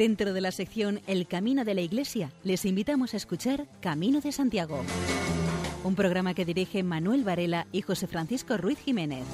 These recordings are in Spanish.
Dentro de la sección El Camino de la Iglesia, les invitamos a escuchar Camino de Santiago, un programa que dirige Manuel Varela y José Francisco Ruiz Jiménez.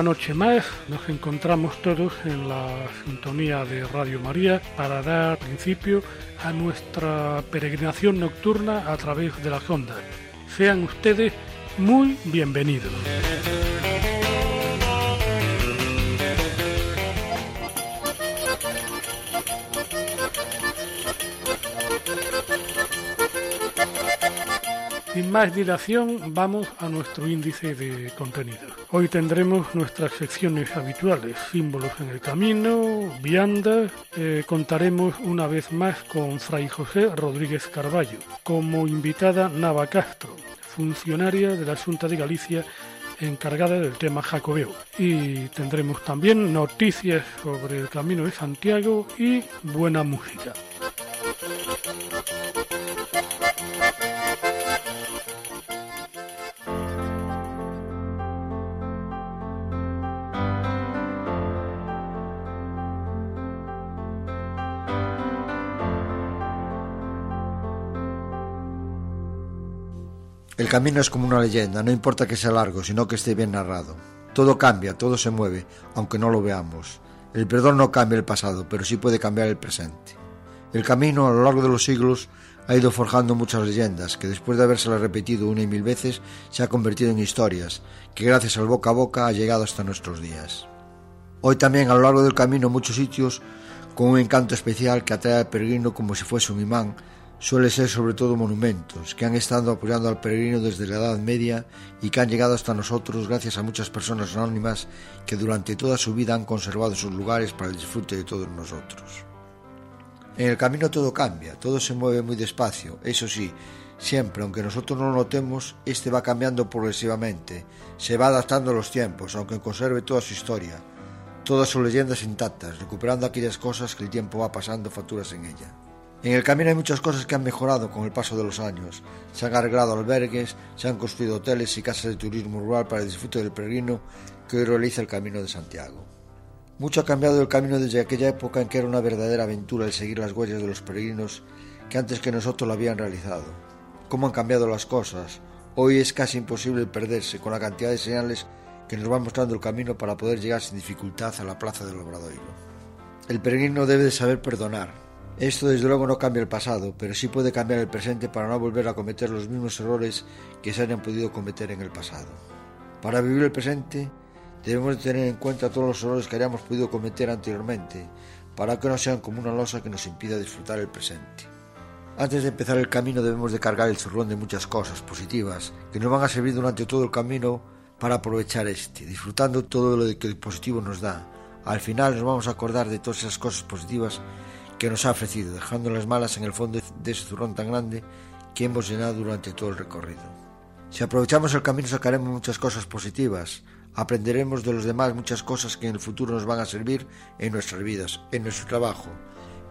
Una noche más nos encontramos todos en la sintonía de Radio María para dar principio a nuestra peregrinación nocturna a través de las ondas. Sean ustedes muy bienvenidos. Más dilación, vamos a nuestro índice de contenido. Hoy tendremos nuestras secciones habituales, símbolos en el camino, viandas. Eh, contaremos una vez más con Fray José Rodríguez Carballo, como invitada Nava Castro, funcionaria de la Junta de Galicia encargada del tema jacobeo. Y tendremos también noticias sobre el Camino de Santiago y buena música. Camino es como una leyenda, no importa que sea largo, sino que esté bien narrado. Todo cambia, todo se mueve, aunque no lo veamos. El perdón no cambia el pasado, pero sí puede cambiar el presente. El camino, a lo largo de los siglos, ha ido forjando muchas leyendas, que después de habérselas repetido una y mil veces, se ha convertido en historias, que gracias al boca a boca ha llegado hasta nuestros días. Hoy también, a lo largo del camino, muchos sitios con un encanto especial que atrae al peregrino como si fuese un imán, suele ser sobre todo monumentos que han estado apoyando al peregrino desde la Edad Media y que han llegado hasta nosotros gracias a muchas personas anónimas que durante toda su vida han conservado sus lugares para el disfrute de todos nosotros. En el camino todo cambia, todo se mueve muy despacio, eso sí, siempre, aunque nosotros no lo notemos, este va cambiando progresivamente, se va adaptando a los tiempos, aunque conserve toda su historia, todas sus leyendas intactas, recuperando aquellas cosas que el tiempo va pasando facturas en ella. En el camino hay muchas cosas que han mejorado con el paso de los años. Se han arreglado albergues, se han construido hoteles y casas de turismo rural para el disfrute del peregrino que hoy realiza el Camino de Santiago. Mucho ha cambiado el camino desde aquella época en que era una verdadera aventura el seguir las huellas de los peregrinos que antes que nosotros lo habían realizado. ¿Cómo han cambiado las cosas? Hoy es casi imposible perderse con la cantidad de señales que nos van mostrando el camino para poder llegar sin dificultad a la plaza del Obradoiro. El peregrino debe de saber perdonar, esto desde luego no cambia el pasado, pero sí puede cambiar el presente para no volver a cometer los mismos errores que se hayan podido cometer en el pasado. Para vivir el presente debemos de tener en cuenta todos los errores que hayamos podido cometer anteriormente, para que no sean como una losa que nos impida disfrutar el presente. Antes de empezar el camino debemos de cargar el zurrón de muchas cosas positivas que nos van a servir durante todo el camino para aprovechar este, disfrutando todo lo que el positivo nos da. Al final nos vamos a acordar de todas esas cosas positivas que nos ha ofrecido, dejando las malas en el fondo de ese zurrón tan grande que hemos llenado durante todo el recorrido. Si aprovechamos el camino sacaremos muchas cosas positivas, aprenderemos de los demás muchas cosas que en el futuro nos van a servir en nuestras vidas, en nuestro trabajo,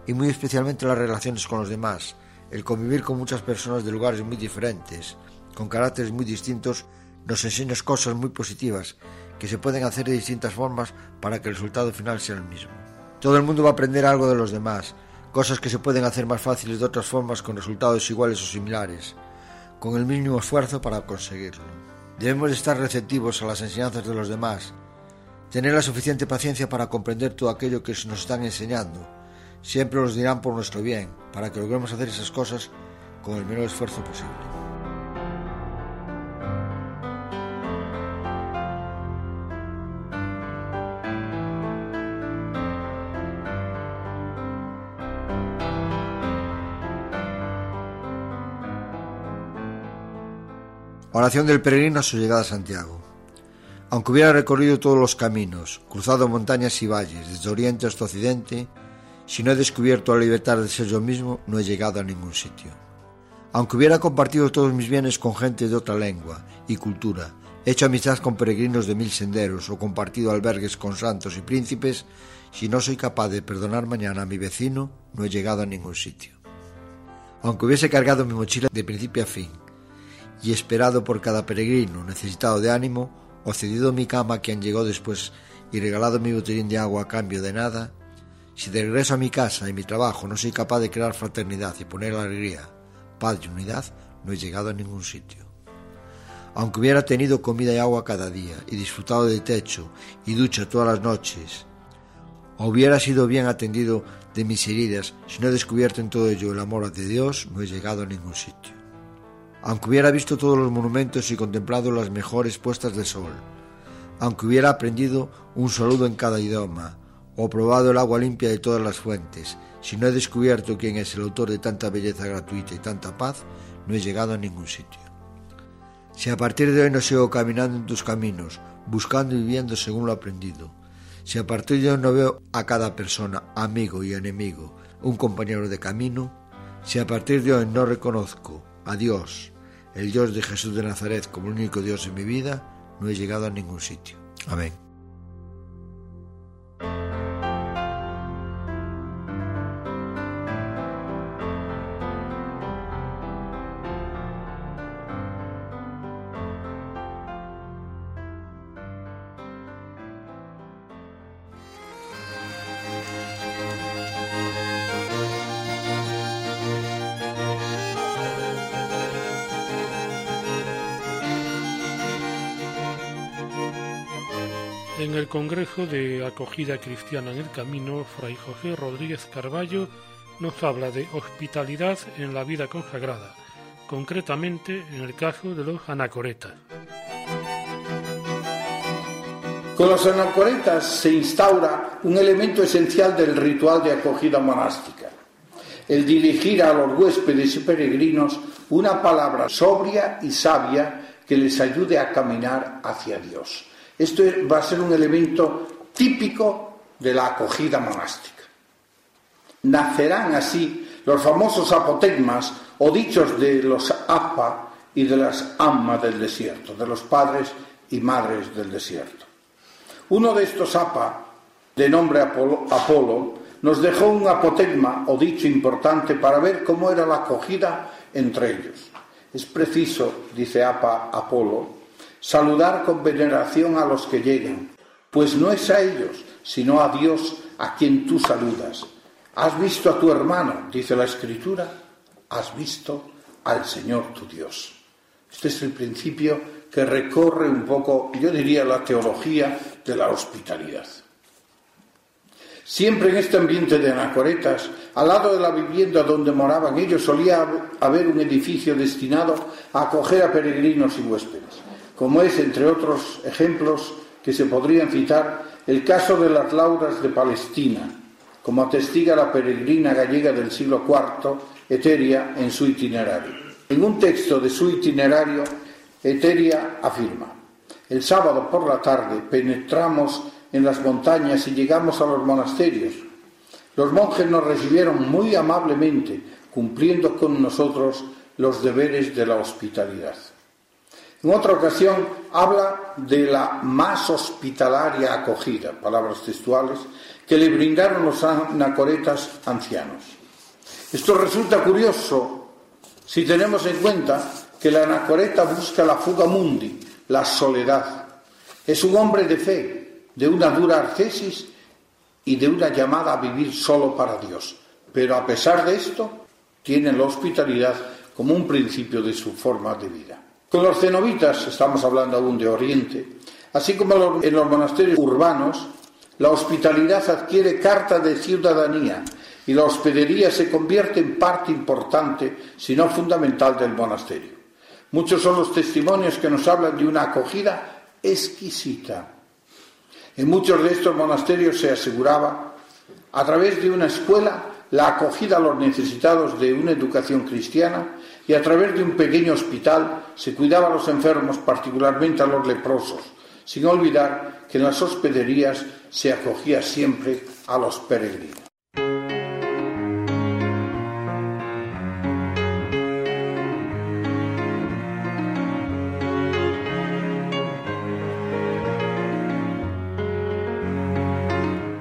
y muy especialmente las relaciones con los demás, el convivir con muchas personas de lugares muy diferentes, con caracteres muy distintos, nos enseña cosas muy positivas que se pueden hacer de distintas formas para que el resultado final sea el mismo. Todo el mundo va a aprender algo de los demás, cosas que se pueden hacer más fáciles de otras formas con resultados iguales o similares, con el mínimo esfuerzo para conseguirlo. Debemos estar receptivos a las enseñanzas de los demás, tener la suficiente paciencia para comprender todo aquello que nos están enseñando. Siempre los dirán por nuestro bien, para que logremos hacer esas cosas con el menor esfuerzo posible. Oración del peregrino a su llegada a Santiago. Aunque hubiera recorrido todos los caminos, cruzado montañas y valles, desde oriente hasta occidente, si no he descubierto la libertad de ser yo mismo, no he llegado a ningún sitio. Aunque hubiera compartido todos mis bienes con gente de otra lengua y cultura, hecho amistad con peregrinos de mil senderos o compartido albergues con santos y príncipes, si no soy capaz de perdonar mañana a mi vecino, no he llegado a ningún sitio. Aunque hubiese cargado mi mochila de principio a fin y esperado por cada peregrino necesitado de ánimo, o cedido mi cama a quien llegó después y regalado mi botellín de agua a cambio de nada, si de regreso a mi casa y mi trabajo no soy capaz de crear fraternidad y poner alegría, paz y unidad, no he llegado a ningún sitio. Aunque hubiera tenido comida y agua cada día y disfrutado de techo y ducha todas las noches, o hubiera sido bien atendido de mis heridas, si no he descubierto en todo ello el amor de Dios, no he llegado a ningún sitio. Aunque hubiera visto todos los monumentos y contemplado las mejores puestas de sol, aunque hubiera aprendido un saludo en cada idioma, o probado el agua limpia de todas las fuentes, si no he descubierto quién es el autor de tanta belleza gratuita y tanta paz, no he llegado a ningún sitio. Si a partir de hoy no sigo caminando en tus caminos, buscando y viviendo según lo aprendido, si a partir de hoy no veo a cada persona, amigo y enemigo, un compañero de camino, si a partir de hoy no reconozco a Dios, el Dios de Jesús de Nazaret como el único Dios en mi vida, no he llegado a ningún sitio. Amén. Congreso de Acogida Cristiana en el Camino, Fray José Rodríguez Carballo nos habla de hospitalidad en la vida consagrada, concretamente en el caso de los anacoretas. Con los anacoretas se instaura un elemento esencial del ritual de acogida monástica, el dirigir a los huéspedes y peregrinos una palabra sobria y sabia que les ayude a caminar hacia Dios. Esto va a ser un elemento típico de la acogida monástica. Nacerán así los famosos apotegmas o dichos de los apa y de las amma del desierto, de los padres y madres del desierto. Uno de estos apa, de nombre Apolo, Apolo nos dejó un apotegma o dicho importante para ver cómo era la acogida entre ellos. Es preciso, dice apa Apolo, saludar con veneración a los que llegan, pues no es a ellos, sino a Dios a quien tú saludas. ¿Has visto a tu hermano? dice la Escritura. Has visto al Señor tu Dios. Este es el principio que recorre un poco, yo diría, la teología de la hospitalidad. Siempre en este ambiente de anacoretas, al lado de la vivienda donde moraban ellos, solía haber un edificio destinado a acoger a peregrinos y huéspedes como es, entre otros ejemplos que se podrían citar, el caso de las Lauras de Palestina, como atestiga la peregrina gallega del siglo IV, Eteria, en su itinerario. En un texto de su itinerario, Eteria afirma, el sábado por la tarde penetramos en las montañas y llegamos a los monasterios. Los monjes nos recibieron muy amablemente, cumpliendo con nosotros los deberes de la hospitalidad. En otra ocasión habla de la más hospitalaria acogida, palabras textuales, que le brindaron los anacoretas ancianos. Esto resulta curioso si tenemos en cuenta que la anacoreta busca la fuga mundi, la soledad. Es un hombre de fe, de una dura arcesis y de una llamada a vivir solo para Dios. Pero a pesar de esto, tiene la hospitalidad como un principio de su forma de vida. Con los cenobitas, estamos hablando aún de Oriente, así como en los monasterios urbanos, la hospitalidad adquiere carta de ciudadanía y la hospedería se convierte en parte importante, si no fundamental, del monasterio. Muchos son los testimonios que nos hablan de una acogida exquisita. En muchos de estos monasterios se aseguraba, a través de una escuela, la acogida a los necesitados de una educación cristiana y a través de un pequeño hospital se cuidaba a los enfermos, particularmente a los leprosos, sin olvidar que en las hospederías se acogía siempre a los peregrinos.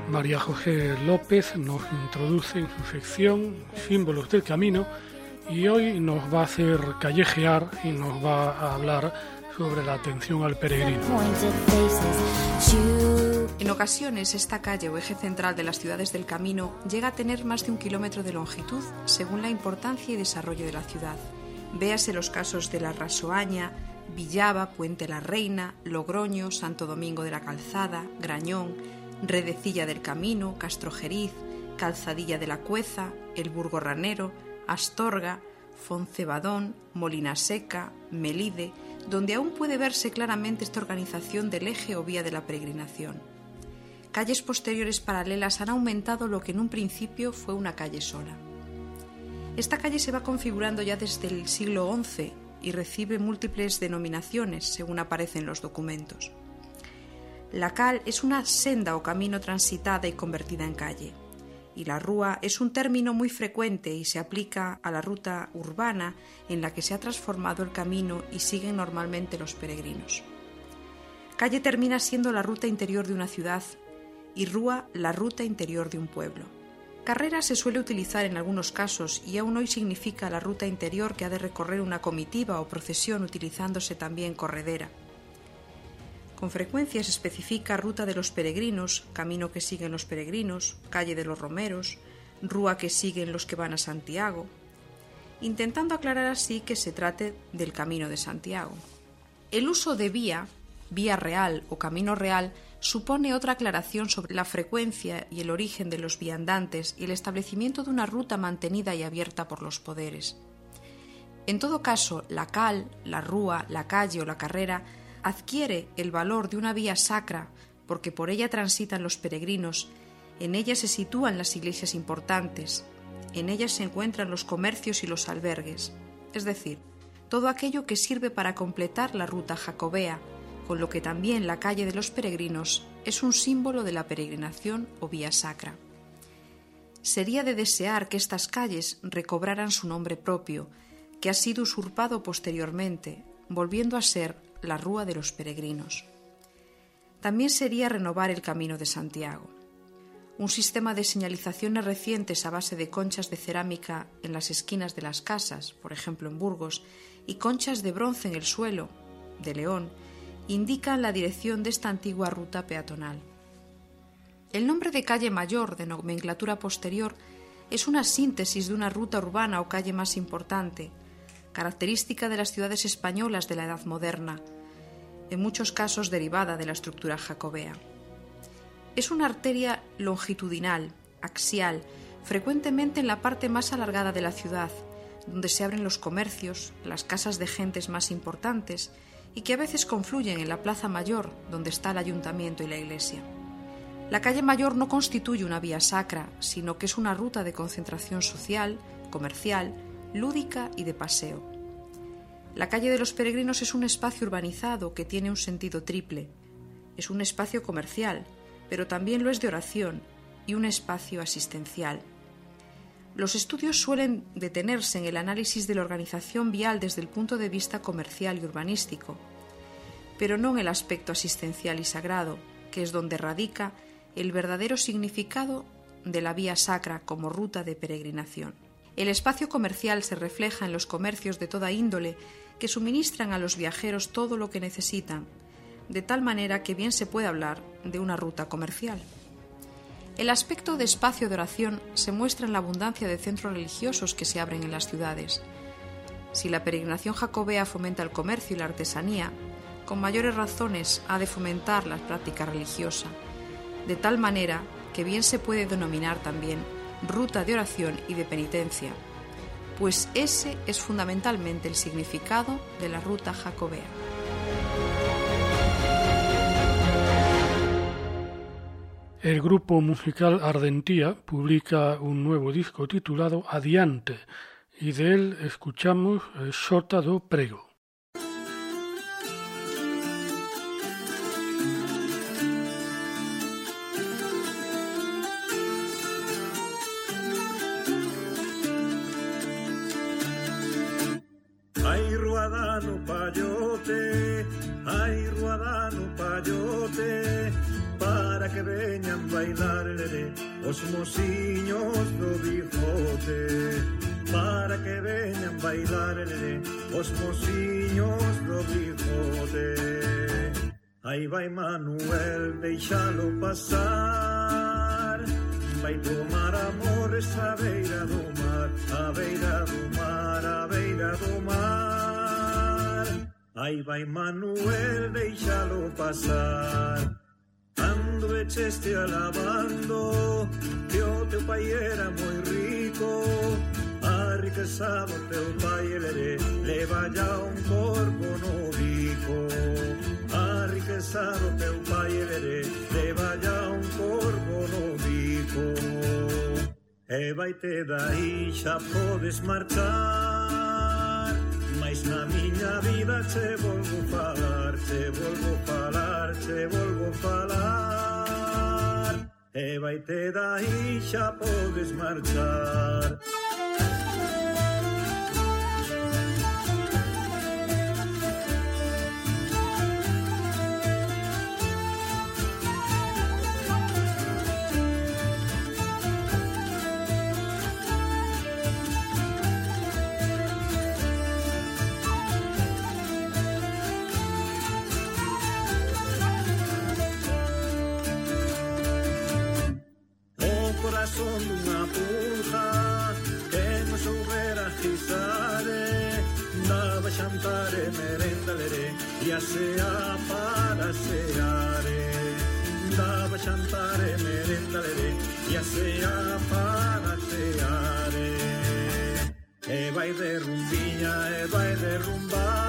María José López nos introduce en su sección Símbolos del Camino y hoy nos va a hacer callejear y nos va a hablar sobre la atención al peregrino. En ocasiones, esta calle o eje central de las ciudades del camino llega a tener más de un kilómetro de longitud según la importancia y desarrollo de la ciudad. Véase los casos de la Rasoaña, Villaba, Puente la Reina, Logroño, Santo Domingo de la Calzada, Grañón, Redecilla del Camino, Castrojeriz, Calzadilla de la Cueza, El Burgo Ranero, Astorga, Foncebadón, Molina Seca, Melide, donde aún puede verse claramente esta organización del eje o vía de la peregrinación. Calles posteriores paralelas han aumentado lo que en un principio fue una calle sola. Esta calle se va configurando ya desde el siglo XI y recibe múltiples denominaciones según aparecen los documentos. La cal es una senda o camino transitada y convertida en calle y la rúa es un término muy frecuente y se aplica a la ruta urbana en la que se ha transformado el camino y siguen normalmente los peregrinos. Calle termina siendo la ruta interior de una ciudad y rúa la ruta interior de un pueblo. Carrera se suele utilizar en algunos casos y aún hoy significa la ruta interior que ha de recorrer una comitiva o procesión utilizándose también corredera. Con frecuencia se especifica ruta de los peregrinos, camino que siguen los peregrinos, calle de los romeros, rúa que siguen los que van a Santiago, intentando aclarar así que se trate del camino de Santiago. El uso de vía, vía real o camino real supone otra aclaración sobre la frecuencia y el origen de los viandantes y el establecimiento de una ruta mantenida y abierta por los poderes. En todo caso, la cal, la rúa, la calle o la carrera adquiere el valor de una vía sacra porque por ella transitan los peregrinos, en ella se sitúan las iglesias importantes, en ella se encuentran los comercios y los albergues, es decir, todo aquello que sirve para completar la ruta jacobea, con lo que también la calle de los peregrinos es un símbolo de la peregrinación o vía sacra. Sería de desear que estas calles recobraran su nombre propio, que ha sido usurpado posteriormente, volviendo a ser la Rúa de los Peregrinos. También sería renovar el Camino de Santiago. Un sistema de señalizaciones recientes a base de conchas de cerámica en las esquinas de las casas, por ejemplo en Burgos, y conchas de bronce en el suelo, de León, indican la dirección de esta antigua ruta peatonal. El nombre de calle mayor de nomenclatura posterior es una síntesis de una ruta urbana o calle más importante, característica de las ciudades españolas de la Edad Moderna, en muchos casos derivada de la estructura jacobea. Es una arteria longitudinal, axial, frecuentemente en la parte más alargada de la ciudad, donde se abren los comercios, las casas de gentes más importantes y que a veces confluyen en la Plaza Mayor, donde está el ayuntamiento y la iglesia. La calle Mayor no constituye una vía sacra, sino que es una ruta de concentración social, comercial, lúdica y de paseo. La calle de los peregrinos es un espacio urbanizado que tiene un sentido triple. Es un espacio comercial, pero también lo es de oración y un espacio asistencial. Los estudios suelen detenerse en el análisis de la organización vial desde el punto de vista comercial y urbanístico, pero no en el aspecto asistencial y sagrado, que es donde radica el verdadero significado de la vía sacra como ruta de peregrinación. El espacio comercial se refleja en los comercios de toda índole que suministran a los viajeros todo lo que necesitan, de tal manera que bien se puede hablar de una ruta comercial. El aspecto de espacio de oración se muestra en la abundancia de centros religiosos que se abren en las ciudades. Si la peregrinación jacobea fomenta el comercio y la artesanía, con mayores razones ha de fomentar la práctica religiosa, de tal manera que bien se puede denominar también ruta de oración y de penitencia, pues ese es fundamentalmente el significado de la ruta jacobea. El grupo musical Ardentía publica un nuevo disco titulado Adiante y de él escuchamos Sota do Prego. bailarle os mociños do Bigote. Para que veñan bailarle os mociños do Bigote. Aí vai Manuel, deixalo pasar. Vai tomar amores a beira do mar A beira do mar, a beira do mar. Aí vai Manuel, deixalo pasar cando vecheste alabando que o teu pai era moi rico. A riqueza do teu pai ele leva ya un corpo no bico a riqueza do teu pai ele leva ya un corpo no bico e vaite daí xa podes marchar mas na miña vida che volvo falar che volvo falar che volvo falar. E vai ter aí xa podes marchar. Daba xantar e merenda leré E a sea para seare Daba xantar e merenda leré E a sea para seare E vai de rumbiña e vai de rumbar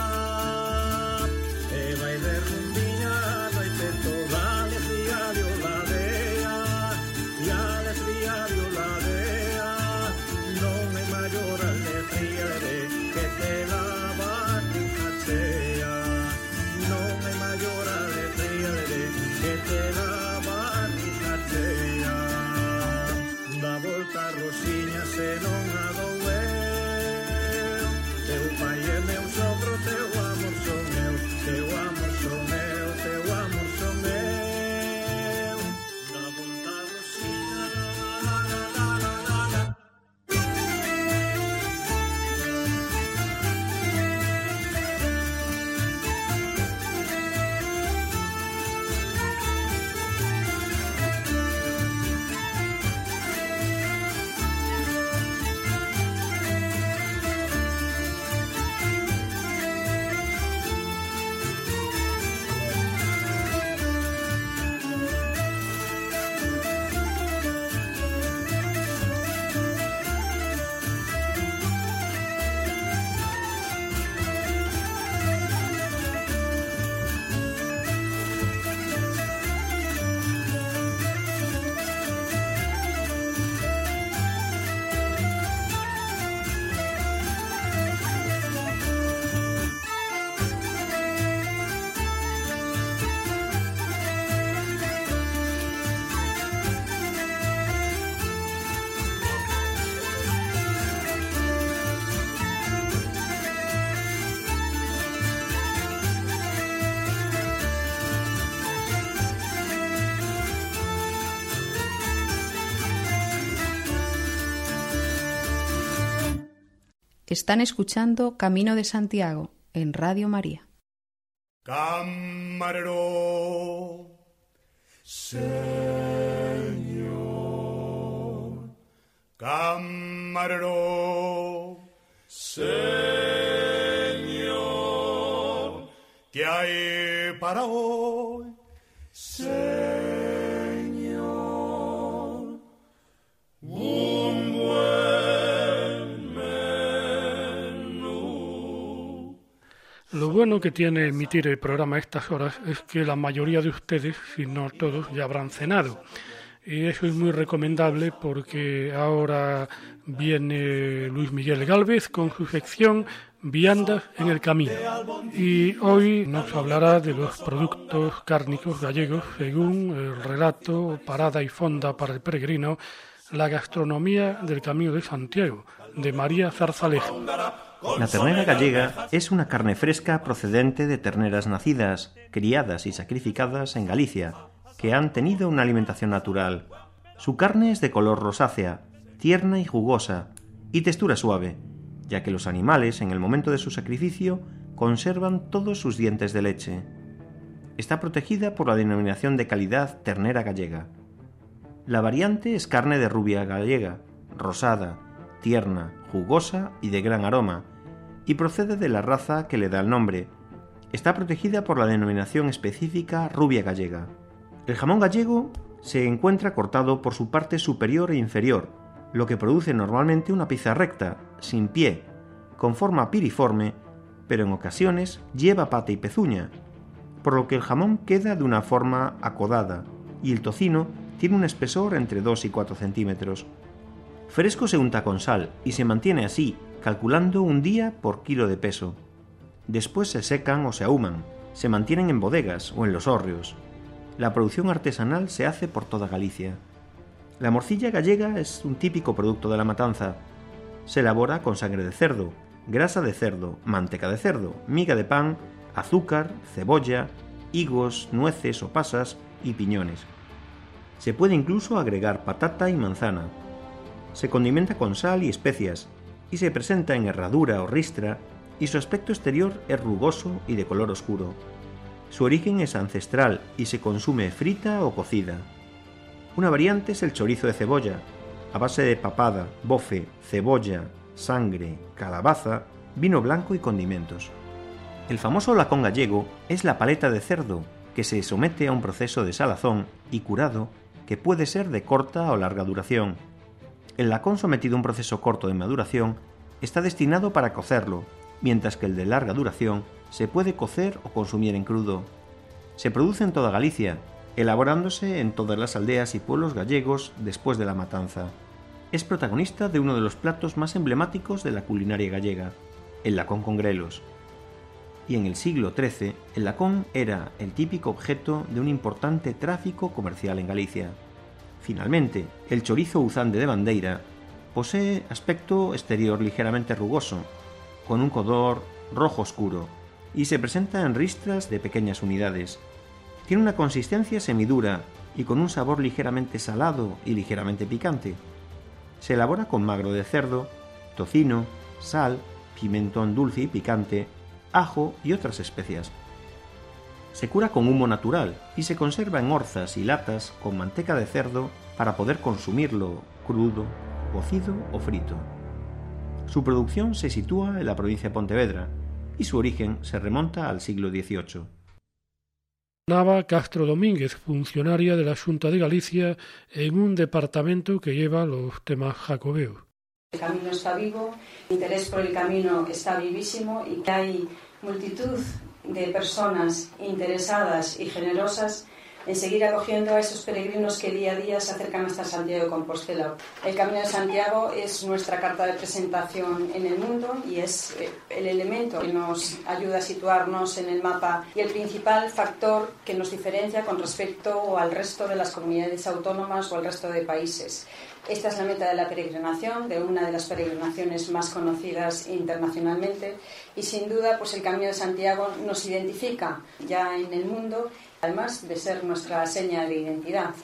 Están escuchando Camino de Santiago en Radio María. Camarero, Señor. Camarero, Señor. ¿Qué hay para hoy? Bueno que tiene emitir el programa a estas horas es que la mayoría de ustedes, si no todos, ya habrán cenado. Y eso es muy recomendable porque ahora viene Luis Miguel Galvez con su sección Viandas en el Camino. Y hoy nos hablará de los productos cárnicos gallegos según el relato Parada y Fonda para el Peregrino, la gastronomía del Camino de Santiago, de María Zarzalejo. La ternera gallega es una carne fresca procedente de terneras nacidas, criadas y sacrificadas en Galicia, que han tenido una alimentación natural. Su carne es de color rosácea, tierna y jugosa, y textura suave, ya que los animales en el momento de su sacrificio conservan todos sus dientes de leche. Está protegida por la denominación de calidad ternera gallega. La variante es carne de rubia gallega, rosada, tierna, jugosa y de gran aroma, y procede de la raza que le da el nombre. Está protegida por la denominación específica rubia gallega. El jamón gallego se encuentra cortado por su parte superior e inferior, lo que produce normalmente una pieza recta, sin pie, con forma piriforme, pero en ocasiones lleva pata y pezuña, por lo que el jamón queda de una forma acodada y el tocino tiene un espesor entre 2 y 4 centímetros. Fresco se unta con sal y se mantiene así, calculando un día por kilo de peso. Después se secan o se ahuman, se mantienen en bodegas o en los hórreos, la producción artesanal se hace por toda Galicia. La morcilla gallega es un típico producto de la matanza. Se elabora con sangre de cerdo, grasa de cerdo, manteca de cerdo, miga de pan, azúcar, cebolla, higos, nueces o pasas y piñones. Se puede incluso agregar patata y manzana. Se condimenta con sal y especias y se presenta en herradura o ristra y su aspecto exterior es rugoso y de color oscuro. Su origen es ancestral y se consume frita o cocida. Una variante es el chorizo de cebolla, a base de papada, bofe, cebolla, sangre, calabaza, vino blanco y condimentos. El famoso lacón gallego es la paleta de cerdo que se somete a un proceso de salazón y curado que puede ser de corta o larga duración. El lacón sometido a un proceso corto de maduración está destinado para cocerlo, mientras que el de larga duración se puede cocer o consumir en crudo. Se produce en toda Galicia, elaborándose en todas las aldeas y pueblos gallegos después de la matanza. Es protagonista de uno de los platos más emblemáticos de la culinaria gallega, el lacón con grelos. Y en el siglo XIII, el lacón era el típico objeto de un importante tráfico comercial en Galicia. Finalmente, el chorizo uzande de bandeira posee aspecto exterior ligeramente rugoso, con un color rojo oscuro, y se presenta en ristras de pequeñas unidades. Tiene una consistencia semidura y con un sabor ligeramente salado y ligeramente picante. Se elabora con magro de cerdo, tocino, sal, pimentón dulce y picante, ajo y otras especias. Se cura con humo natural y se conserva en orzas y latas con manteca de cerdo para poder consumirlo crudo, cocido o frito. Su producción se sitúa en la provincia de Pontevedra, y su origen se remonta al siglo XVIII. Nava Castro Domínguez, funcionaria de la Junta de Galicia en un departamento que lleva los temas jacobeos. El camino está vivo, el interés por el camino está vivísimo y que hay multitud de personas interesadas y generosas en seguir acogiendo a esos peregrinos que día a día se acercan hasta Santiago de Compostela. El Camino de Santiago es nuestra carta de presentación en el mundo y es eh, el elemento que nos ayuda a situarnos en el mapa y el principal factor que nos diferencia con respecto al resto de las comunidades autónomas o al resto de países. Esta es la meta de la peregrinación, de una de las peregrinaciones más conocidas internacionalmente y sin duda pues el Camino de Santiago nos identifica ya en el mundo además de ser nuestra seña de identidad.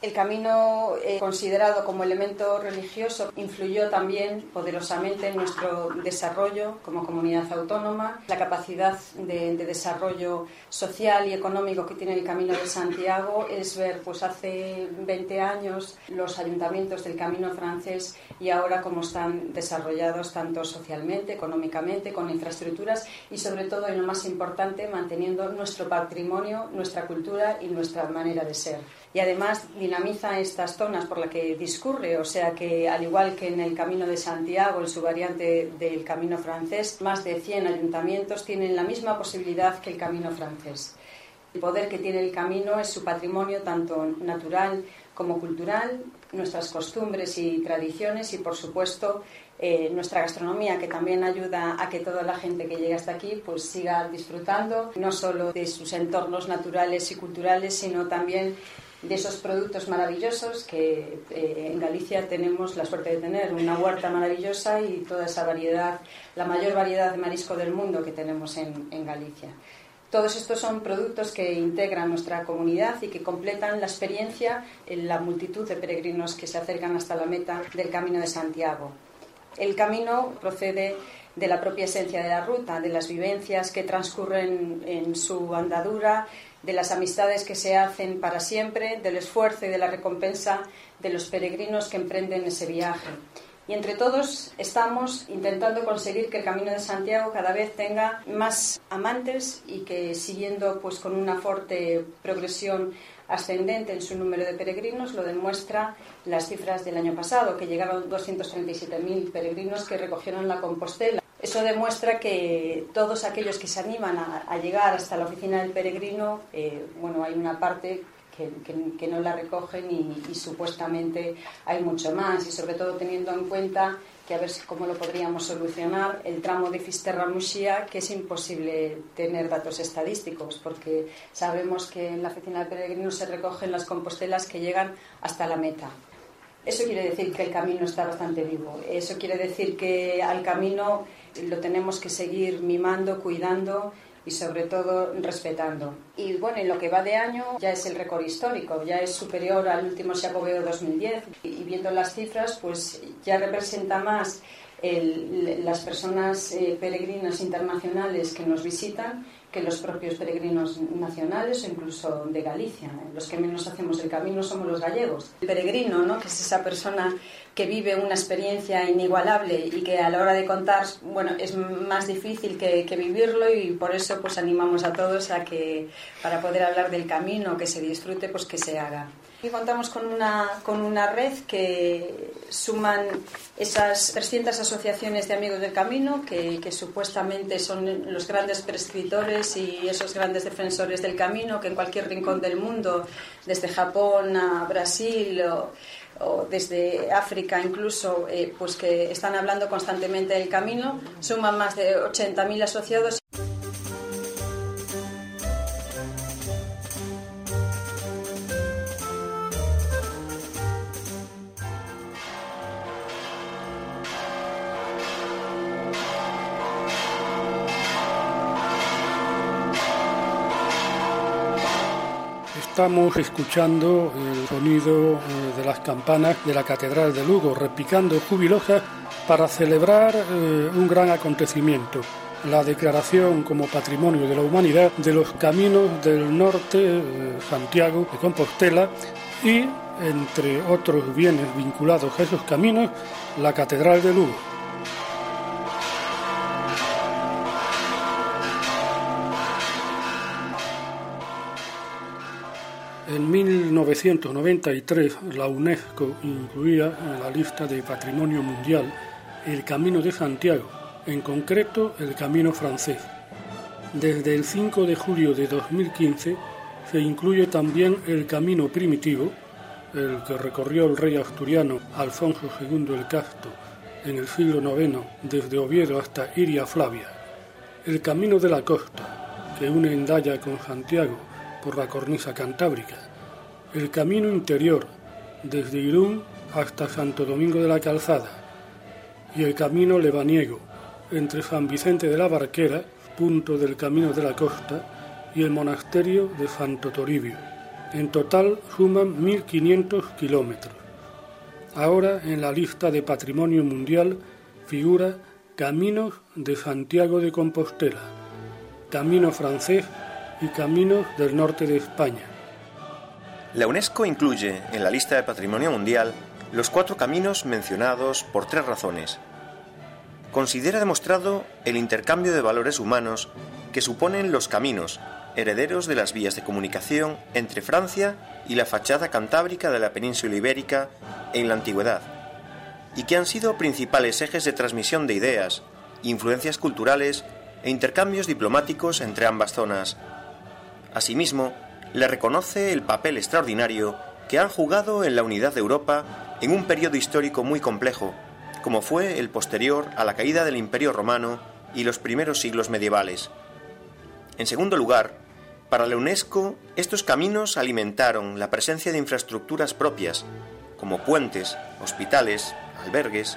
El camino eh, considerado como elemento religioso influyó también poderosamente en nuestro desarrollo como comunidad autónoma. La capacidad de, desarrollo social y económico que tiene el Camino de Santiago es ver, pues hace 20 años, los ayuntamientos del Camino francés y ahora cómo están desarrollados tanto socialmente, económicamente, con infraestructuras y sobre todo, y lo más importante, manteniendo nuestro patrimonio, nuestra cultura y nuestra manera de ser y además dinamiza estas zonas por las que discurre, o sea que al igual que en el Camino de Santiago, en su variante del Camino francés, más de 100 ayuntamientos tienen la misma posibilidad que el Camino francés. El poder que tiene el camino es su patrimonio tanto natural como cultural, nuestras costumbres y tradiciones y, por supuesto, eh, nuestra gastronomía, que también ayuda a que toda la gente que llega hasta aquí pues siga disfrutando no solo de sus entornos naturales y culturales, sino también de esos productos maravillosos que eh, en Galicia tenemos la suerte de tener una huerta maravillosa y toda esa variedad, la mayor variedad de marisco del mundo que tenemos en, en Galicia. Todos estos son productos que integran nuestra comunidad y que completan la experiencia en la multitud de peregrinos que se acercan hasta la meta del Camino de Santiago. El camino procede de la propia esencia de la ruta, de las vivencias que transcurren en su andadura, de las amistades que se hacen para siempre, del esfuerzo y de la recompensa de los peregrinos que emprenden ese viaje. Y entre todos estamos intentando conseguir que el Camino de Santiago cada vez tenga más amantes y que siguiendo pues con una fuerte progresión ascendente en su número de peregrinos lo demuestra las cifras del año pasado, que llegaron 237.000 peregrinos que recogieron la Compostela. Eso demuestra que todos aquellos que se animan a, llegar hasta la oficina del peregrino, eh, bueno, hay una parte que, no la recogen y, supuestamente hay mucho más y sobre todo teniendo en cuenta que a ver cómo lo podríamos solucionar el tramo de Fisterra-Muxía que es imposible tener datos estadísticos porque sabemos que en la oficina de peregrinos se recogen las compostelas que llegan hasta la meta. Eso quiere decir que el camino está bastante vivo. Eso quiere decir que al camino lo tenemos que seguir mimando, cuidando y sobre todo respetando. Y bueno, en lo que va de año ya es el récord histórico, ya es superior al último Xacobeo 2010 y viendo las cifras pues ya representa más las personas eh, peregrinas internacionales que nos visitan que los propios peregrinos nacionales o incluso de Galicia. Los que menos hacemos el camino somos los gallegos. El peregrino, ¿no? que es esa persona que vive una experiencia inigualable y que a la hora de contar, bueno, es más difícil que, que, vivirlo y por eso pues animamos a todos a que para poder hablar del camino, que se disfrute, pues que se haga. Y contamos con una, con una red que suman esas 300 asociaciones de amigos del camino, que, que, supuestamente son los grandes prescriptores y esos grandes defensores del camino, que en cualquier rincón del mundo, desde Japón a Brasil o, o desde África incluso, eh, pues que están hablando constantemente del camino, suman más de 80.000 asociados. Estamos escuchando el sonido eh, de las campanas de la Catedral de Lugo, repicando jubilosas para celebrar eh, un gran acontecimiento, la declaración como Patrimonio de la Humanidad de los caminos del norte, eh, Santiago de Compostela, y, entre otros bienes vinculados a esos caminos, la Catedral de Lugo. En 1993 la UNESCO incluía en la lista de Patrimonio Mundial el Camino de Santiago, en concreto el Camino francés. Desde el 5 de julio de 2015 se incluye también el Camino Primitivo, el que recorrió el rey asturiano Alfonso II el Casto en el siglo IX desde Oviedo hasta Iria Flavia, el Camino de la Costa, que une Endaya con Santiago por la cornisa cantábrica, el camino interior desde Irún hasta Santo Domingo de la Calzada y el camino lebaniego entre San Vicente de la Barquera, punto del camino de la costa, y el monasterio de Santo Toribio. En total suman 1.500 kilómetros. Ahora en la lista de Patrimonio Mundial figura Caminos de Santiago de Compostela, Camino francés y caminos del norte de España. La UNESCO incluye en la lista de Patrimonio Mundial los cuatro caminos mencionados por tres razones. Considera demostrado el intercambio de valores humanos que suponen los caminos, herederos de las vías de comunicación entre Francia y la fachada cantábrica de la península ibérica en la antigüedad, y que han sido principales ejes de transmisión de ideas, influencias culturales e intercambios diplomáticos entre ambas zonas, Asimismo, le reconoce el papel extraordinario que han jugado en la unidad de Europa en un periodo histórico muy complejo, como fue el posterior a la caída del Imperio Romano y los primeros siglos medievales. En segundo lugar, para la UNESCO, estos caminos alimentaron la presencia de infraestructuras propias, como puentes, hospitales, albergues,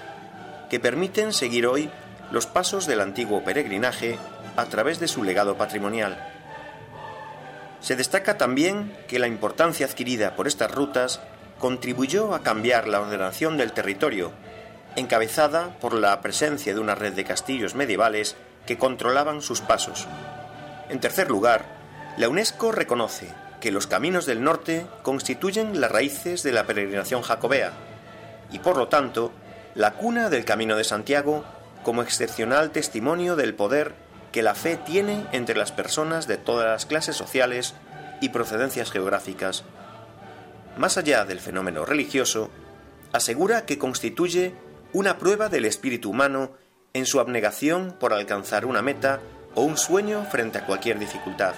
que permiten seguir hoy los pasos del antiguo peregrinaje a través de su legado patrimonial. Se destaca también que la importancia adquirida por estas rutas contribuyó a cambiar la ordenación del territorio, encabezada por la presencia de una red de castillos medievales que controlaban sus pasos. En tercer lugar, la UNESCO reconoce que los caminos del norte constituyen las raíces de la peregrinación jacobea y por lo tanto la cuna del Camino de Santiago como excepcional testimonio del poder que la fe tiene entre las personas de todas las clases sociales y procedencias geográficas. Más allá del fenómeno religioso, asegura que constituye una prueba del espíritu humano en su abnegación por alcanzar una meta o un sueño frente a cualquier dificultad.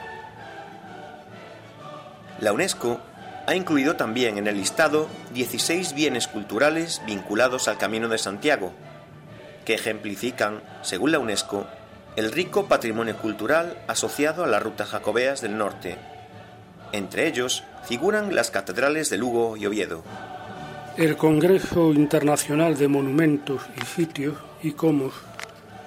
La UNESCO ha incluido también en el listado 16 bienes culturales vinculados al Camino de Santiago, que ejemplifican, según la UNESCO, el rico patrimonio cultural asociado a las rutas jacobeas del norte. Entre ellos figuran las catedrales de Lugo y Oviedo. El Congreso Internacional de Monumentos y Sitios, ICOMOS,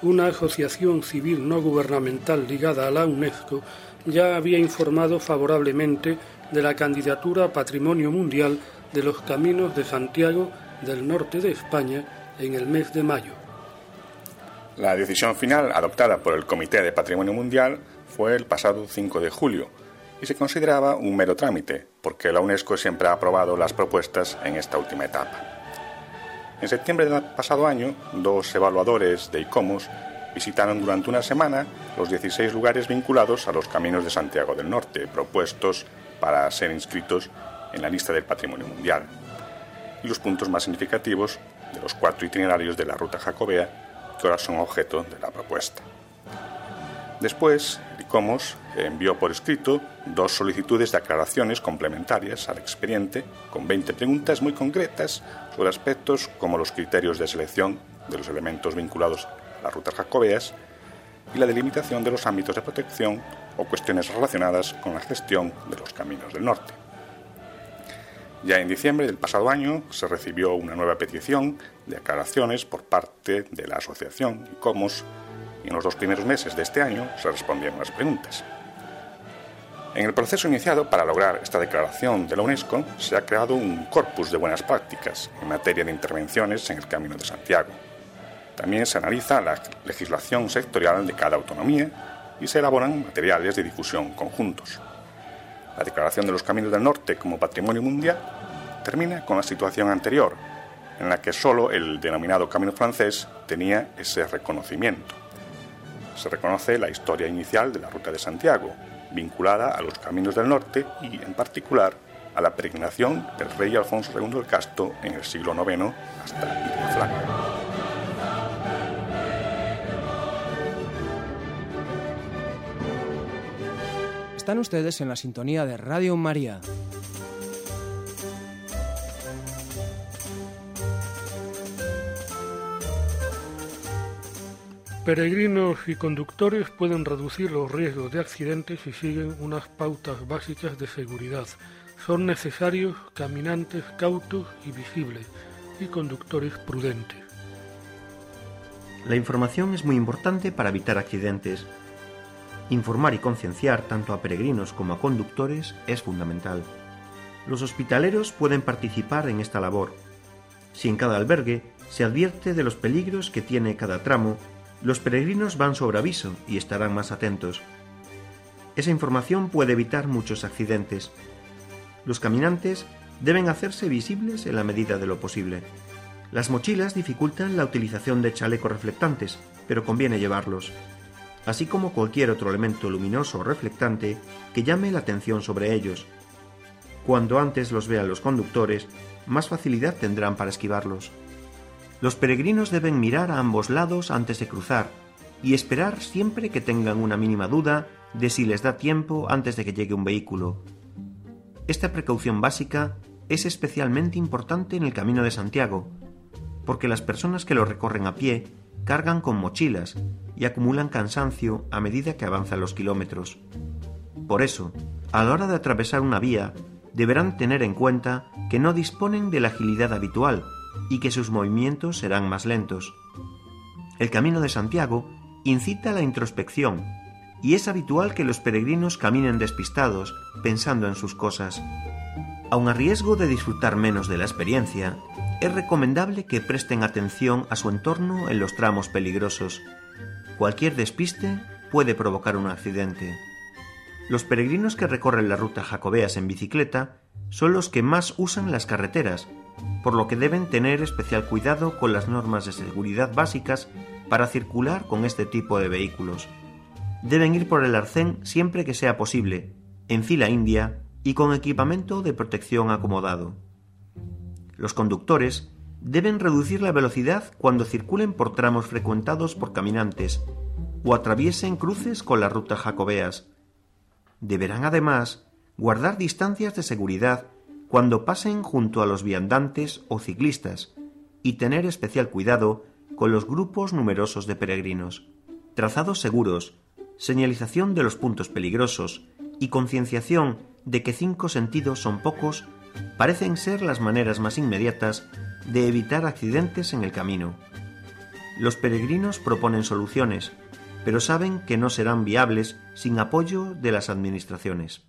una asociación civil no gubernamental ligada a la UNESCO, ya había informado favorablemente de la candidatura a Patrimonio Mundial de los Caminos de Santiago del norte de España en el mes de mayo. La decisión final adoptada por el Comité de Patrimonio Mundial fue el pasado 5 de julio y se consideraba un mero trámite, porque la UNESCO siempre ha aprobado las propuestas en esta última etapa. En septiembre del pasado año, dos evaluadores de ICOMOS visitaron durante una semana los 16 lugares vinculados a los caminos de Santiago del Norte, propuestos para ser inscritos en la lista del Patrimonio Mundial, y los puntos más significativos de los cuatro itinerarios de la ruta jacobea que ahora son objeto de la propuesta. Después, ICOMOS envió por escrito dos solicitudes de aclaraciones complementarias al expediente con 20 preguntas muy concretas sobre aspectos como los criterios de selección de los elementos vinculados a las rutas jacobeas y la delimitación de los ámbitos de protección o cuestiones relacionadas con la gestión de los caminos del norte. Ya en diciembre del pasado año se recibió una nueva petición de aclaraciones por parte de la asociación ICOMOS y en los dos primeros meses de este año se respondieron las preguntas. En el proceso iniciado para lograr esta declaración de la UNESCO se ha creado un corpus de buenas prácticas en materia de intervenciones en el Camino de Santiago. También se analiza la legislación sectorial de cada autonomía y se elaboran materiales de difusión conjuntos. La Declaración de los Caminos del Norte como Patrimonio Mundial termina con la situación anterior, en la que solo el denominado Camino francés tenía ese reconocimiento. Se reconoce la historia inicial de la Ruta de Santiago, vinculada a los caminos del norte y, en particular, a la peregrinación del rey Alfonso II el Casto en el siglo IX hasta. Están ustedes en la sintonía de Radio María. Peregrinos y conductores pueden reducir los riesgos de accidentes si siguen unas pautas básicas de seguridad. Son necesarios caminantes cautos y visibles y conductores prudentes. La información es muy importante para evitar accidentes Informar y concienciar tanto a peregrinos como a conductores es fundamental. Los hospitaleros pueden participar en esta labor. Si en cada albergue se advierte de los peligros que tiene cada tramo, los peregrinos van sobre aviso y estarán más atentos. Esa información puede evitar muchos accidentes. Los caminantes deben hacerse visibles en la medida de lo posible. Las mochilas dificultan la utilización de chalecos reflectantes, pero conviene llevarlos así como cualquier otro elemento luminoso o reflectante que llame la atención sobre ellos. Cuando antes los vean los conductores, más facilidad tendrán para esquivarlos. Los peregrinos deben mirar a ambos lados antes de cruzar y esperar siempre que tengan una mínima duda de si les da tiempo antes de que llegue un vehículo. Esta precaución básica es especialmente importante en el Camino de Santiago, porque las personas que lo recorren a pie cargan con mochilas y acumulan cansancio a medida que avanzan los kilómetros. Por eso, a la hora de atravesar una vía, deberán tener en cuenta que no disponen de la agilidad habitual y que sus movimientos serán más lentos. El Camino de Santiago incita a la introspección, y es habitual que los peregrinos caminen despistados, pensando en sus cosas. Aun a riesgo de disfrutar menos de la experiencia, es recomendable que presten atención a su entorno en los tramos peligrosos. Cualquier despiste puede provocar un accidente. Los peregrinos que recorren la ruta jacobeas en bicicleta son los que más usan las carreteras, por lo que deben tener especial cuidado con las normas de seguridad básicas para circular con este tipo de vehículos. Deben ir por el arcén siempre que sea posible, en fila india y con equipamiento de protección acomodado. Los conductores deben reducir la velocidad cuando circulen por tramos frecuentados por caminantes o atraviesen cruces con las rutas jacobeas. Deberán además guardar distancias de seguridad cuando pasen junto a los viandantes o ciclistas y tener especial cuidado con los grupos numerosos de peregrinos. Trazados seguros, señalización de los puntos peligrosos y concienciación de que cinco sentidos son pocos parecen ser las maneras más inmediatas de evitar accidentes en el camino. Los peregrinos proponen soluciones, pero saben que no serán viables sin apoyo de las administraciones.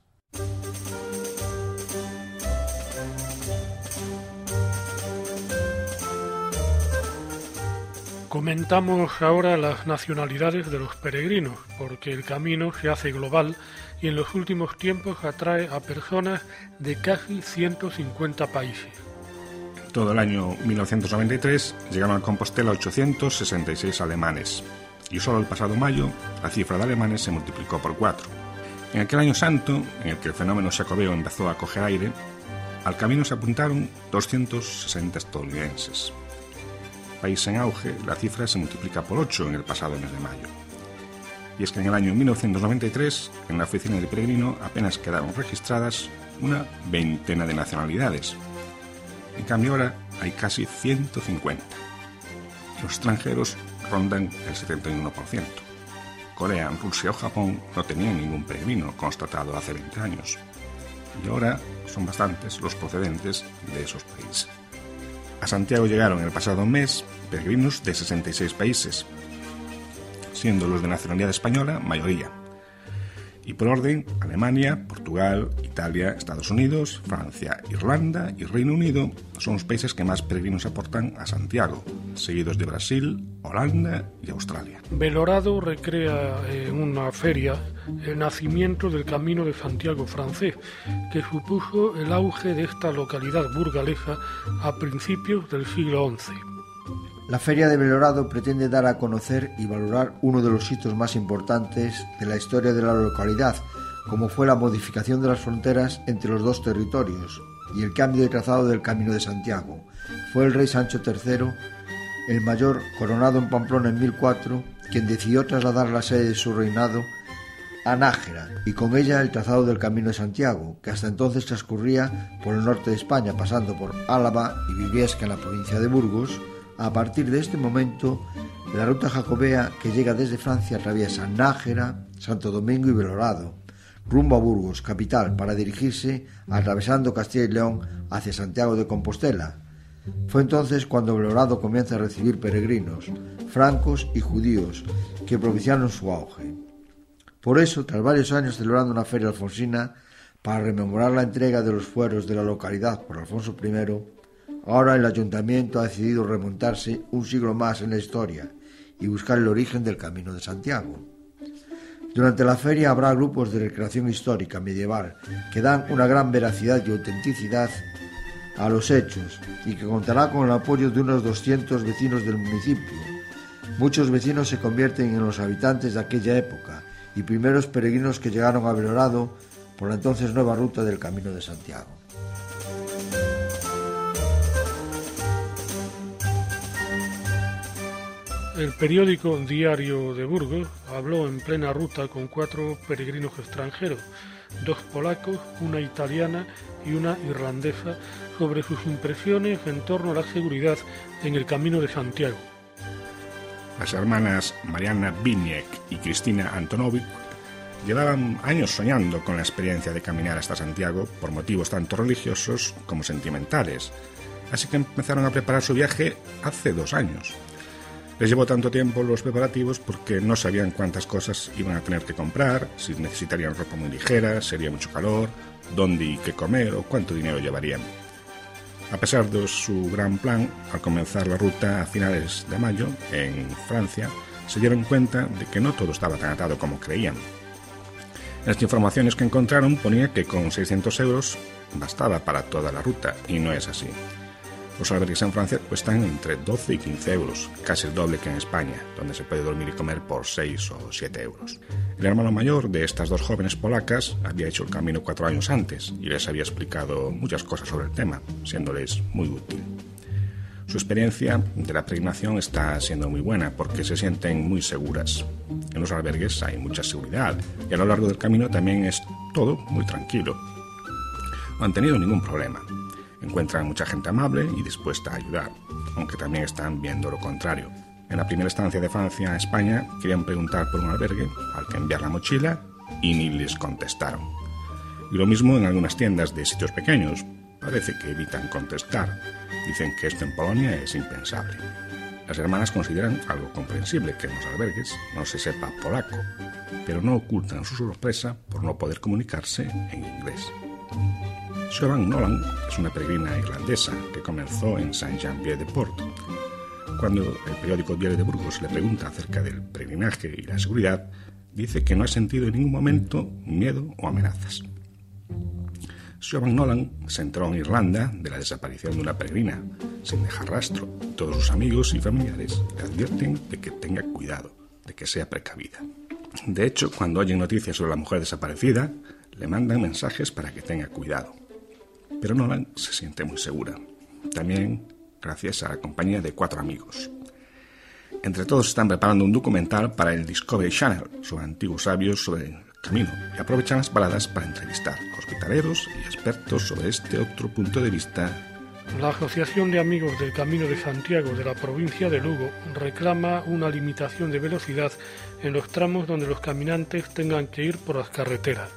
Comentamos ahora las nacionalidades de los peregrinos, porque el camino se hace global y en los últimos tiempos atrae a personas de casi 150 países. Todo el año 1993 llegaron a Compostela 866 alemanes, y solo el pasado mayo la cifra de alemanes se multiplicó por cuatro. En aquel año santo, en el que el fenómeno sacobeo empezó a coger aire, al camino se apuntaron 260 estadounidenses. País en auge, la cifra se multiplica por ocho en el pasado mes de mayo. Y es que en el año 1993, en la oficina de peregrino apenas quedaron registradas una veintena de nacionalidades. En cambio ahora hay casi 150. Los extranjeros rondan el 71%. Corea, Rusia o Japón no tenían ningún peregrino constatado hace 20 años. Y ahora son bastantes los procedentes de esos países. A Santiago llegaron el pasado mes peregrinos de 66 países, siendo los de nacionalidad española mayoría. Y por orden, Alemania, Portugal, Italia, Estados Unidos, Francia, Irlanda y Reino Unido son los países que más peregrinos aportan a Santiago, seguidos de Brasil, Holanda y Australia. Belorado recrea en una feria el nacimiento del Camino de Santiago francés, que supuso el auge de esta localidad burgalesa a principios del siglo XI. La Feria de Belorado pretende dar a conocer y valorar uno de los hitos más importantes de la historia de la localidad, como fue la modificación de las fronteras entre los dos territorios y el cambio de trazado del Camino de Santiago. Fue el rey Sancho III, el mayor coronado en Pamplona en 1004, quien decidió trasladar la sede de su reinado a Nájera y con ella el trazado del Camino de Santiago, que hasta entonces transcurría por el norte de España, pasando por Álava y Viviesca en la provincia de Burgos, a partir de este momento, la ruta jacobea que llega desde Francia atraviesa Nájera, Santo Domingo y Belorado, rumbo a Burgos, capital, para dirigirse, atravesando Castilla y León, hacia Santiago de Compostela. Fue entonces cuando Belorado comienza a recibir peregrinos, francos y judíos, que propiciaron su auge. Por eso, tras varios años celebrando una feria alfonsina, para rememorar la entrega de los fueros de la localidad por Alfonso I, Ahora el ayuntamiento ha decidido remontarse un siglo más en la historia y buscar el origen del Camino de Santiago. Durante la feria habrá grupos de recreación histórica medieval que dan una gran veracidad y autenticidad a los hechos y que contará con el apoyo de unos 200 vecinos del municipio. Muchos vecinos se convierten en los habitantes de aquella época y primeros peregrinos que llegaron a Belorado por la entonces nueva ruta del Camino de Santiago. El periódico Diario de Burgos habló en plena ruta con cuatro peregrinos extranjeros, dos polacos, una italiana y una irlandesa, sobre sus impresiones en torno a la seguridad en el Camino de Santiago. Las hermanas Mariana Biniek y Cristina Antonovic llevaban años soñando con la experiencia de caminar hasta Santiago por motivos tanto religiosos como sentimentales, así que empezaron a preparar su viaje hace dos años. Les llevó tanto tiempo los preparativos porque no sabían cuántas cosas iban a tener que comprar, si necesitarían ropa muy ligera, sería mucho calor, dónde y qué comer o cuánto dinero llevarían. A pesar de su gran plan, al comenzar la ruta a finales de mayo, en Francia, se dieron cuenta de que no todo estaba tan atado como creían. Las informaciones que encontraron ponía que con 600 euros bastaba para toda la ruta, y no es así. Los albergues en Francia cuestan entre 12 y 15 euros, casi el doble que en España, donde se puede dormir y comer por 6 o 7 euros. El hermano mayor de estas dos jóvenes polacas había hecho el camino cuatro años antes y les había explicado muchas cosas sobre el tema, siéndoles muy útil. Su experiencia de la peregrinación está siendo muy buena porque se sienten muy seguras. En los albergues hay mucha seguridad y a lo largo del camino también es todo muy tranquilo. No han tenido ningún problema. Encuentran mucha gente amable y dispuesta a ayudar, aunque también están viendo lo contrario. En la primera estancia de Francia a España querían preguntar por un albergue al que enviar la mochila y ni les contestaron. Y lo mismo en algunas tiendas de sitios pequeños. Parece que evitan contestar. Dicen que esto en Polonia es impensable. Las hermanas consideran algo comprensible que en los albergues no se sepa polaco, pero no ocultan su sorpresa por no poder comunicarse en inglés. Siobhan Nolan es una peregrina irlandesa que comenzó en Saint-Jean-Pied-de-Port. Cuando el periódico Diario de Burgos le pregunta acerca del peregrinaje y la seguridad, dice que no ha sentido en ningún momento miedo o amenazas. Siobhan Nolan se enteró en Irlanda de la desaparición de una peregrina, sin dejar rastro. Todos sus amigos y familiares le advierten de que tenga cuidado, de que sea precavida. De hecho, cuando oyen noticias sobre la mujer desaparecida, le mandan mensajes para que tenga cuidado. Pero Nolan se siente muy segura, también gracias a la compañía de cuatro amigos. Entre todos están preparando un documental para el Discovery Channel sobre antiguos sabios sobre el camino y aprovechan las baladas para entrevistar hospitaleros y expertos sobre este otro punto de vista la Asociación de Amigos del Camino de Santiago de la provincia de Lugo reclama una limitación de velocidad en los tramos donde los caminantes tengan que ir por las carreteras.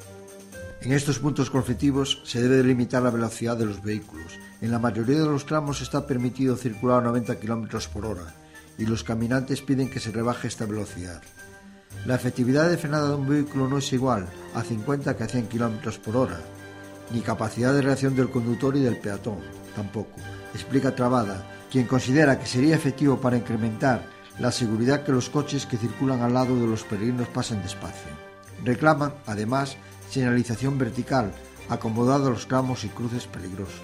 En estos puntos conflictivos se debe limitar la velocidad de los vehículos. En la mayoría de los tramos está permitido circular a 90 km por hora y los caminantes piden que se rebaje esta velocidad. La efectividad de frenada de un vehículo no es igual a 50 que a 100 km por hora, ni capacidad de reacción del conductor y del peatón tampoco, explica Trabada, quien considera que sería efectivo para incrementar la seguridad que los coches que circulan al lado de los peregrinos pasen despacio. Reclaman, además, señalización vertical, acomodada a los tramos y cruces peligrosos,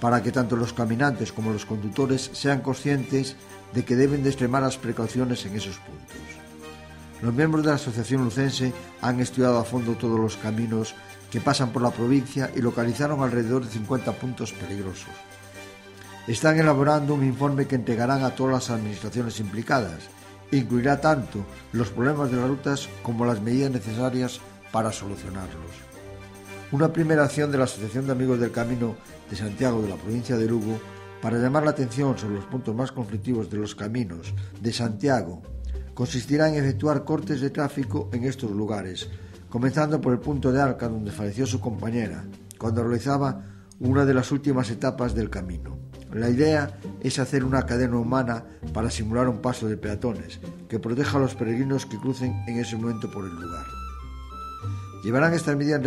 para que tanto los caminantes como los conductores sean conscientes de que deben de extremar las precauciones en esos puntos. Los miembros de la Asociación Lucense han estudiado a fondo todos los caminos que pasan por la provincia y localizaron alrededor de 50 puntos peligrosos. Están elaborando un informe que entregarán a todas las administraciones implicadas. Incluirá tanto los problemas de las rutas como las medidas necesarias para solucionarlos. Una primera acción de la Asociación de Amigos del Camino de Santiago de la provincia de Lugo para llamar la atención sobre los puntos más conflictivos de los caminos de Santiago consistirá en efectuar cortes de tráfico en estos lugares, comenzando por el punto de Arca donde falleció su compañera, cuando realizaba una de las últimas etapas del camino. La idea es hacer una cadena humana para simular un paso de peatones que proteja a los peregrinos que crucen en ese momento por el lugar. Llevarán estas medidas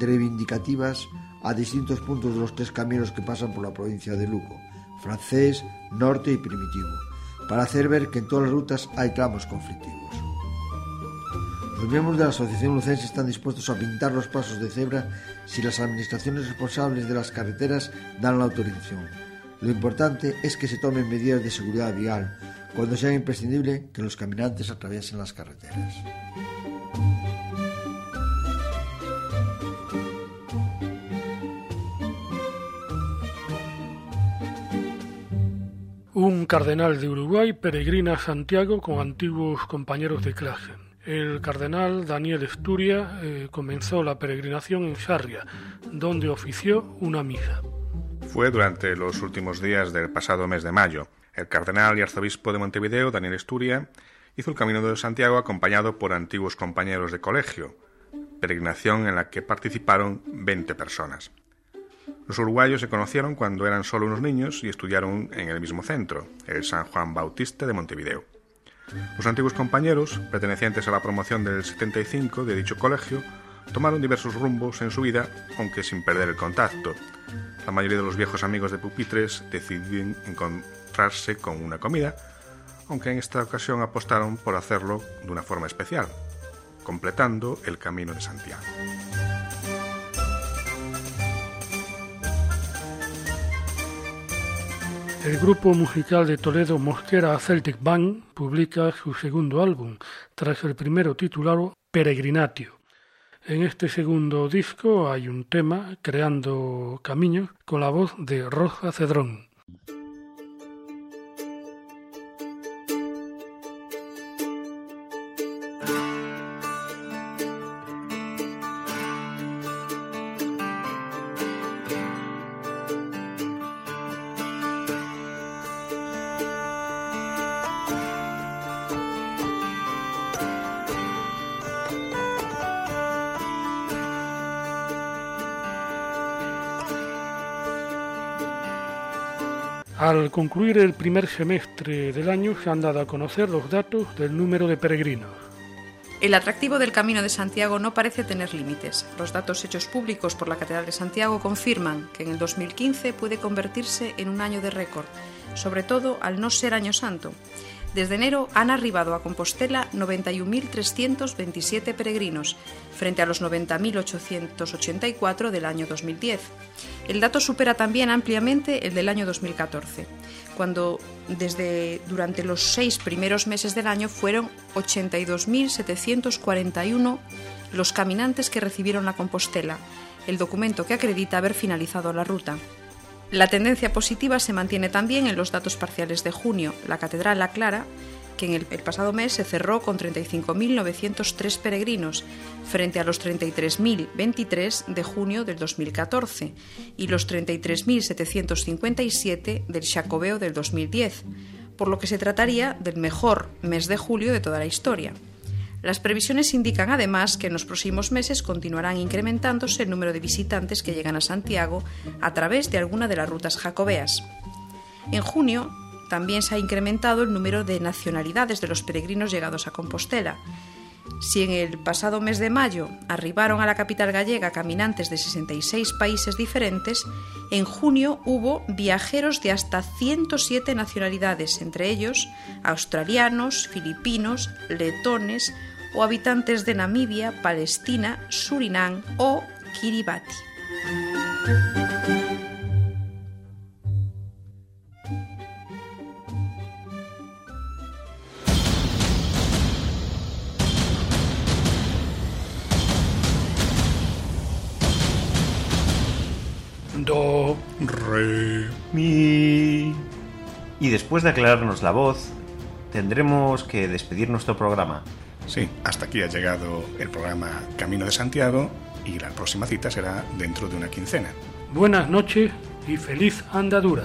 reivindicativas a distintos puntos de los tres caminos que pasan por la provincia de Lugo, francés, norte y primitivo, para hacer ver que en todas las rutas hay tramos conflictivos. Los miembros de la Asociación Lucense están dispuestos a pintar los pasos de cebra si las administraciones responsables de las carreteras dan la autorización. Lo importante es que se tomen medidas de seguridad vial cuando sea imprescindible que los caminantes atraviesen las carreteras. Un cardenal de Uruguay peregrina a Santiago con antiguos compañeros de clase. El cardenal Daniel Esturia eh, comenzó la peregrinación en Sarria, donde ofició una misa. Fue durante los últimos días del pasado mes de mayo. El cardenal y arzobispo de Montevideo, Daniel Esturia, hizo el camino de Santiago acompañado por antiguos compañeros de colegio, peregrinación en la que participaron 20 personas. Los uruguayos se conocieron cuando eran solo unos niños y estudiaron en el mismo centro, el San Juan Bautista de Montevideo. Los antiguos compañeros, pertenecientes a la promoción del 75 de dicho colegio, tomaron diversos rumbos en su vida, aunque sin perder el contacto. La mayoría de los viejos amigos de pupitres deciden encontrarse con una comida, aunque en esta ocasión apostaron por hacerlo de una forma especial, completando el Camino de Santiago. El grupo musical de Toledo Mosquera Celtic Band publica su segundo álbum, tras el primero titulado Peregrinatio. En este segundo disco hay un tema, Creando Caminos, con la voz de Rosa Cedrón. Concluir el primer semestre del año se han dado a conocer los datos del número de peregrinos. El atractivo del Camino de Santiago no parece tener límites. Los datos hechos públicos por la Catedral de Santiago confirman que en el 2015 puede convertirse en un año de récord, sobre todo al no ser año santo. Desde enero han arribado a Compostela 91.327 peregrinos, frente a los 90.884 del año 2010. El dato supera también ampliamente el del año 2014, cuando desde durante los seis primeros meses del año fueron 82.741 los caminantes que recibieron la Compostela, el documento que acredita haber finalizado la ruta. La tendencia positiva se mantiene también en los datos parciales de junio. La Catedral La Clara, que en el, pasado mes se cerró con 35.903 peregrinos, frente a los 33.023 de junio del 2014 y los 33.757 del Jacobeo del 2010, por lo que se trataría del mejor mes de julio de toda la historia. Las previsiones indican además que en los próximos meses continuarán incrementándose el número de visitantes que llegan a Santiago a través de alguna de las rutas jacobeas. En junio también se ha incrementado el número de nacionalidades de los peregrinos llegados a Compostela. Si en el pasado mes de mayo arribaron a la capital gallega caminantes de 66 países diferentes, en junio hubo viajeros de hasta 107 nacionalidades, entre ellos australianos, filipinos, letones, o habitantes de Namibia, Palestina, Surinam o Kiribati. Do, re, mi. Y después de aclararnos la voz, tendremos que despedir nuestro programa. Sí, hasta aquí ha llegado el programa Camino de Santiago y la próxima cita será dentro de una quincena. Buenas noches y feliz andadura.